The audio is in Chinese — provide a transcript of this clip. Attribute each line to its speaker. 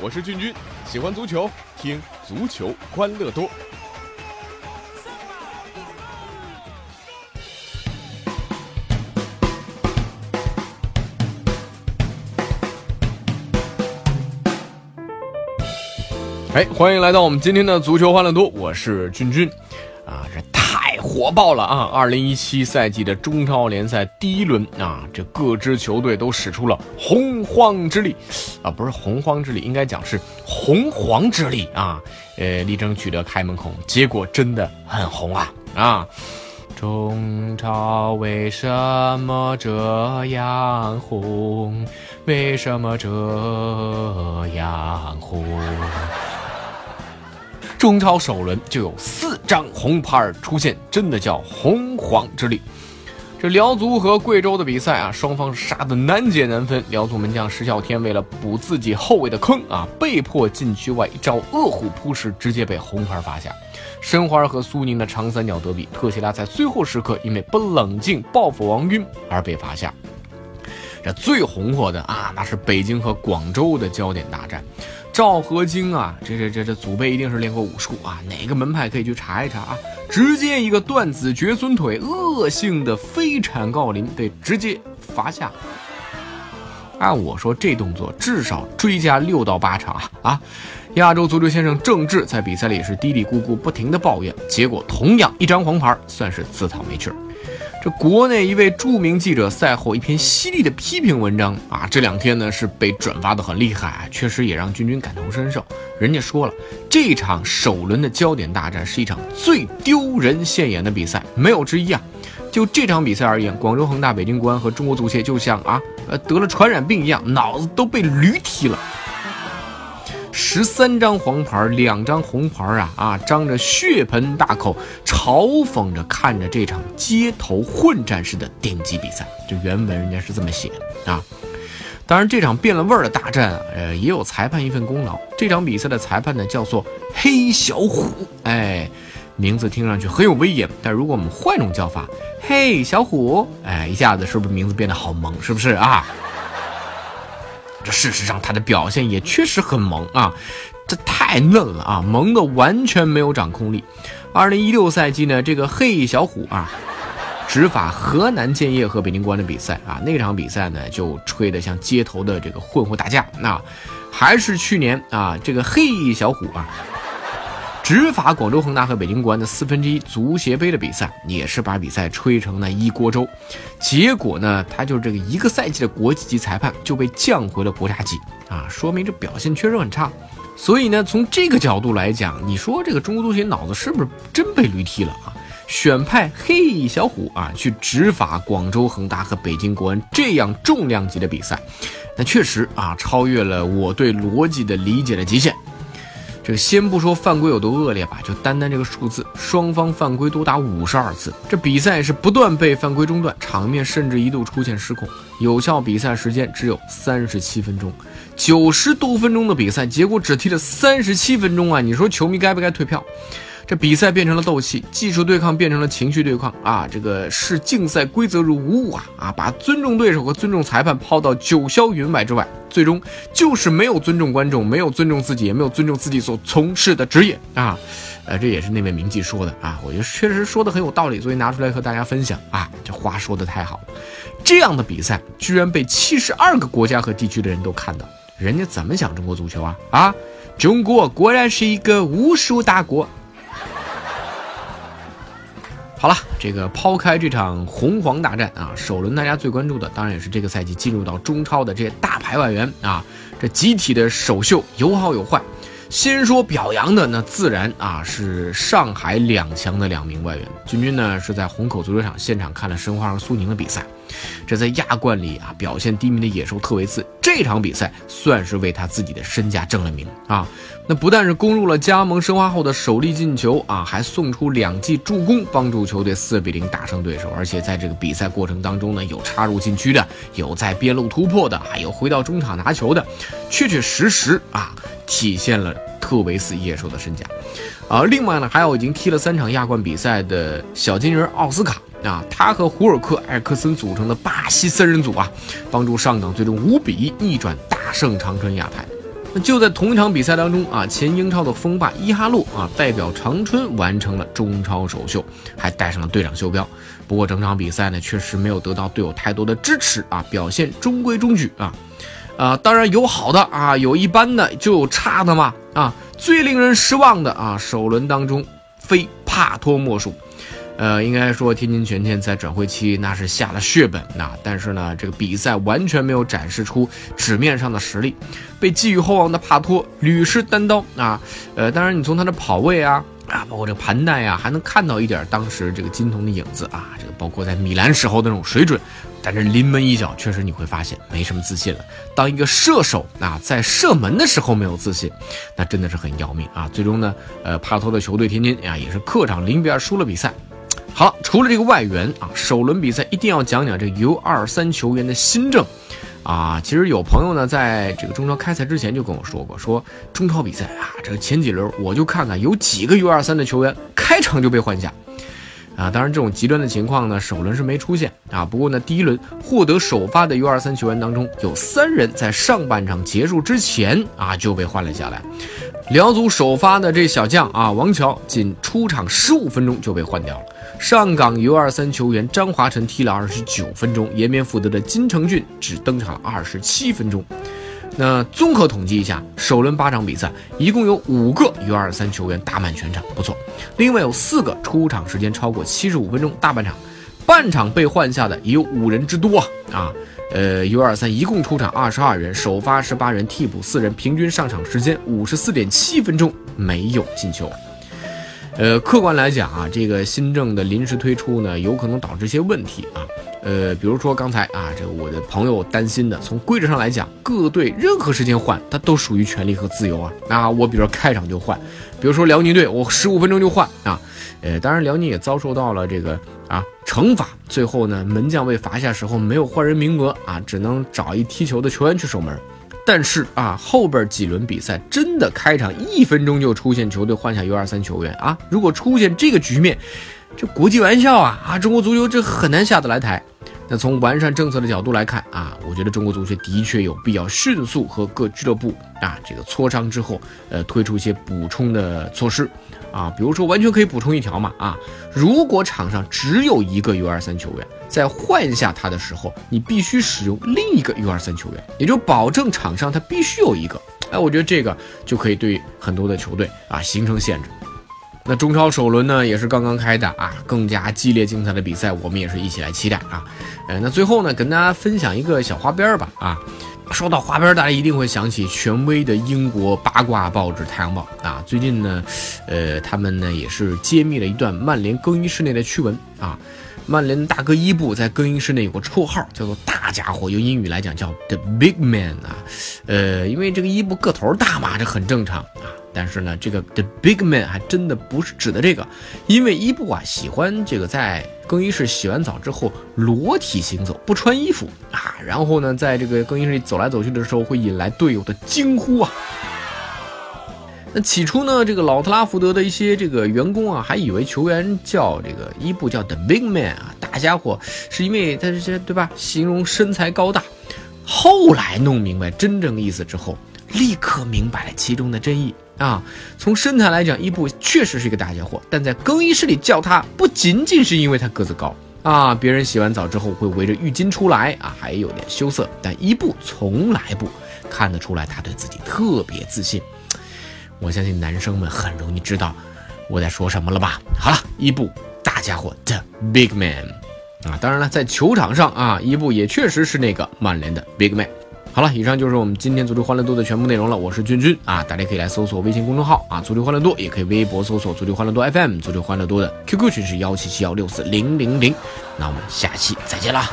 Speaker 1: 我是俊君，喜欢足球，听足球欢乐多。哎，欢迎来到我们今天的足球欢乐多，我是君君。啊，这火爆了啊！二零一七赛季的中超联赛第一轮啊，这各支球队都使出了洪荒之力，啊，不是洪荒之力，应该讲是洪荒之力啊！呃，力争取得开门红，结果真的很红啊啊！中超为什么这样红？为什么这样红？中超首轮就有四张红牌出现，真的叫洪荒之力。这辽足和贵州的比赛啊，双方杀得难解难分。辽足门将石啸天为了补自己后卫的坑啊，被迫禁区外一招恶虎扑食，直接被红牌罚下。申花和苏宁的长三角德比，特谢拉在最后时刻因为不冷静报复王晕而被罚下。这最红火的啊，那是北京和广州的焦点大战。赵和京啊，这这这这祖辈一定是练过武术啊！哪个门派可以去查一查啊？直接一个断子绝孙腿，恶性的飞铲郜林，对，直接罚下。按我说，这动作至少追加六到八场啊！啊，亚洲足球先生郑智在比赛里是嘀嘀咕咕，不停的抱怨，结果同样一张黄牌，算是自讨没趣儿。国内一位著名记者赛后一篇犀利的批评文章啊，这两天呢是被转发的很厉害，确实也让君君感同身受。人家说了，这场首轮的焦点大战是一场最丢人现眼的比赛，没有之一啊。就这场比赛而言，广州恒大、北京国安和中国足协就像啊呃得了传染病一样，脑子都被驴踢了。十三张黄牌，两张红牌啊啊，张着血盆大口，嘲讽着看着这场街头混战式的顶级比赛。这原文人家是这么写的啊。当然，这场变了味儿的大战啊，呃，也有裁判一份功劳。这场比赛的裁判呢，叫做黑小虎，哎，名字听上去很有威严。但如果我们换一种叫法，嘿，小虎，哎，一下子是不是名字变得好萌？是不是啊？这事实上，他的表现也确实很萌啊，这太嫩了啊，萌的完全没有掌控力。二零一六赛季呢，这个黑小虎啊，执法河南建业和北京国安的比赛啊，那场比赛呢就吹得像街头的这个混混打架。那还是去年啊，这个黑小虎啊。执法广州恒大和北京国安的四分之一足协杯的比赛，也是把比赛吹成了一锅粥。结果呢，他就这个一个赛季的国际级裁判就被降回了国家级啊，说明这表现确实很差。所以呢，从这个角度来讲，你说这个中国足协脑子是不是真被驴踢了啊？选派黑小虎啊去执法广州恒大和北京国安这样重量级的比赛，那确实啊超越了我对逻辑的理解的极限。这个先不说犯规有多恶劣吧，就单单这个数字，双方犯规多达五十二次，这比赛是不断被犯规中断，场面甚至一度出现失控，有效比赛时间只有三十七分钟，九十多分钟的比赛，结果只踢了三十七分钟啊！你说球迷该不该退票？这比赛变成了斗气，技术对抗变成了情绪对抗啊！这个视竞赛规则如无物啊！啊，把尊重对手和尊重裁判抛到九霄云外之外，最终就是没有尊重观众，没有尊重自己，也没有尊重自己所从事的职业啊！呃，这也是那位名记说的啊，我觉得确实说的很有道理，所以拿出来和大家分享啊！这话说的太好了，这样的比赛居然被七十二个国家和地区的人都看到，人家怎么想中国足球啊？啊，中国果然是一个武术大国。好了，这个抛开这场红黄大战啊，首轮大家最关注的当然也是这个赛季进入到中超的这些大牌外援啊，这集体的首秀有好有坏。先说表扬的，那自然啊是上海两强的两名外援。君君呢是在虹口足球场现场看了申花和苏宁的比赛。这在亚冠里啊表现低迷的野兽特维斯，这场比赛算是为他自己的身价正了名啊！那不但是攻入了加盟申花后的首粒进球啊，还送出两记助攻，帮助球队四比零打胜对手。而且在这个比赛过程当中呢，有插入禁区的，有在边路突破的，还有回到中场拿球的，确确实实啊体现了特维斯野兽的身价。啊，另外呢，还有已经踢了三场亚冠比赛的小金人奥斯卡。啊，他和胡尔克、埃克森组成的巴西三人组啊，帮助上港最终五比一逆转大胜长春亚泰。那就在同一场比赛当中啊，前英超的锋霸伊哈洛啊，代表长春完成了中超首秀，还带上了队长袖标。不过整场比赛呢，确实没有得到队友太多的支持啊，表现中规中矩啊。啊，当然有好的啊，有一般的，就有差的嘛啊。最令人失望的啊，首轮当中非帕托莫属。呃，应该说天津权健在转会期那是下了血本呐，但是呢，这个比赛完全没有展示出纸面上的实力，被寄予厚望的帕托屡试单刀啊。呃，当然你从他的跑位啊啊，包括这个盘带啊，还能看到一点当时这个金童的影子啊。这个包括在米兰时候的那种水准，但是临门一脚确实你会发现没什么自信了。当一个射手啊，在射门的时候没有自信，那真的是很要命啊。最终呢，呃，帕托的球队天津呀，也是客场零比二输了比赛。好，除了这个外援啊，首轮比赛一定要讲讲这 U 二三球员的新政啊。其实有朋友呢，在这个中超开赛之前就跟我说过，说中超比赛啊，这个前几轮我就看看有几个 U 二三的球员开场就被换下啊。当然，这种极端的情况呢，首轮是没出现啊。不过呢，第一轮获得首发的 U 二三球员当中，有三人在上半场结束之前啊就被换了下来。辽足首发的这小将啊，王乔仅出场十五分钟就被换掉了。上港 U 二三球员张华晨踢了二十九分钟，延边富德的金成俊只登场了二十七分钟。那综合统计一下，首轮八场比赛，一共有五个 U 二三球员打满全场，不错。另外有四个出场时间超过七十五分钟，大半场、半场被换下的也有五人之多啊啊！呃，U 二三一共出场二十二人，首发十八人，替补四人，平均上场时间五十四点七分钟，没有进球。呃，客观来讲啊，这个新政的临时推出呢，有可能导致一些问题啊。呃，比如说刚才啊，这个我的朋友担心的，从规则上来讲，各队任何时间换，它都属于权利和自由啊。那我比如说开场就换，比如说辽宁队，我十五分钟就换啊。呃，当然辽宁也遭受到了这个啊惩罚，最后呢，门将被罚下时候没有换人名额啊，只能找一踢球的球员去守门。但是啊，后边几轮比赛真的开场一分钟就出现球队换下 U 二三球员啊！如果出现这个局面，这国际玩笑啊啊！中国足球这很难下得来台。那从完善政策的角度来看啊，我觉得中国足球的确有必要迅速和各俱乐部啊这个磋商之后，呃，推出一些补充的措施。啊，比如说完全可以补充一条嘛啊，如果场上只有一个 U 二三球员，在换下他的时候，你必须使用另一个 U 二三球员，也就保证场上他必须有一个。哎，我觉得这个就可以对很多的球队啊形成限制。那中超首轮呢也是刚刚开的啊，更加激烈精彩的比赛，我们也是一起来期待啊。呃，那最后呢，跟大家分享一个小花边吧啊。说到花边，大家一定会想起权威的英国八卦报纸《太阳报》啊。最近呢，呃，他们呢也是揭秘了一段曼联更衣室内的趣闻啊。曼联大哥伊布在更衣室内有个绰号，叫做“大家伙”，用英语来讲叫 “the big man” 啊。呃，因为这个伊布个头大嘛，这很正常啊。但是呢，这个 the big man 还真的不是指的这个，因为伊布啊喜欢这个在更衣室洗完澡之后裸体行走，不穿衣服啊，然后呢，在这个更衣室里走来走去的时候，会引来队友的惊呼啊。那起初呢，这个老特拉福德的一些这个员工啊，还以为球员叫这个伊布叫 the big man 啊，大家伙，是因为他这些对吧，形容身材高大。后来弄明白真正意思之后，立刻明白了其中的真意。啊，从身材来讲，伊布确实是一个大家伙，但在更衣室里叫他，不仅仅是因为他个子高啊，别人洗完澡之后会围着浴巾出来啊，还有点羞涩，但伊布从来不看得出来，他对自己特别自信。我相信男生们很容易知道我在说什么了吧？好了，伊布大家伙的 big man 啊，当然了，在球场上啊，伊布也确实是那个曼联的 big man。好了，以上就是我们今天足球欢乐多的全部内容了。我是君君啊，大家可以来搜索微信公众号啊，足球欢乐多，也可以微博搜索足球欢乐多 FM，足球欢乐多的 QQ 群是幺七七幺六四零零零。那我们下期再见啦。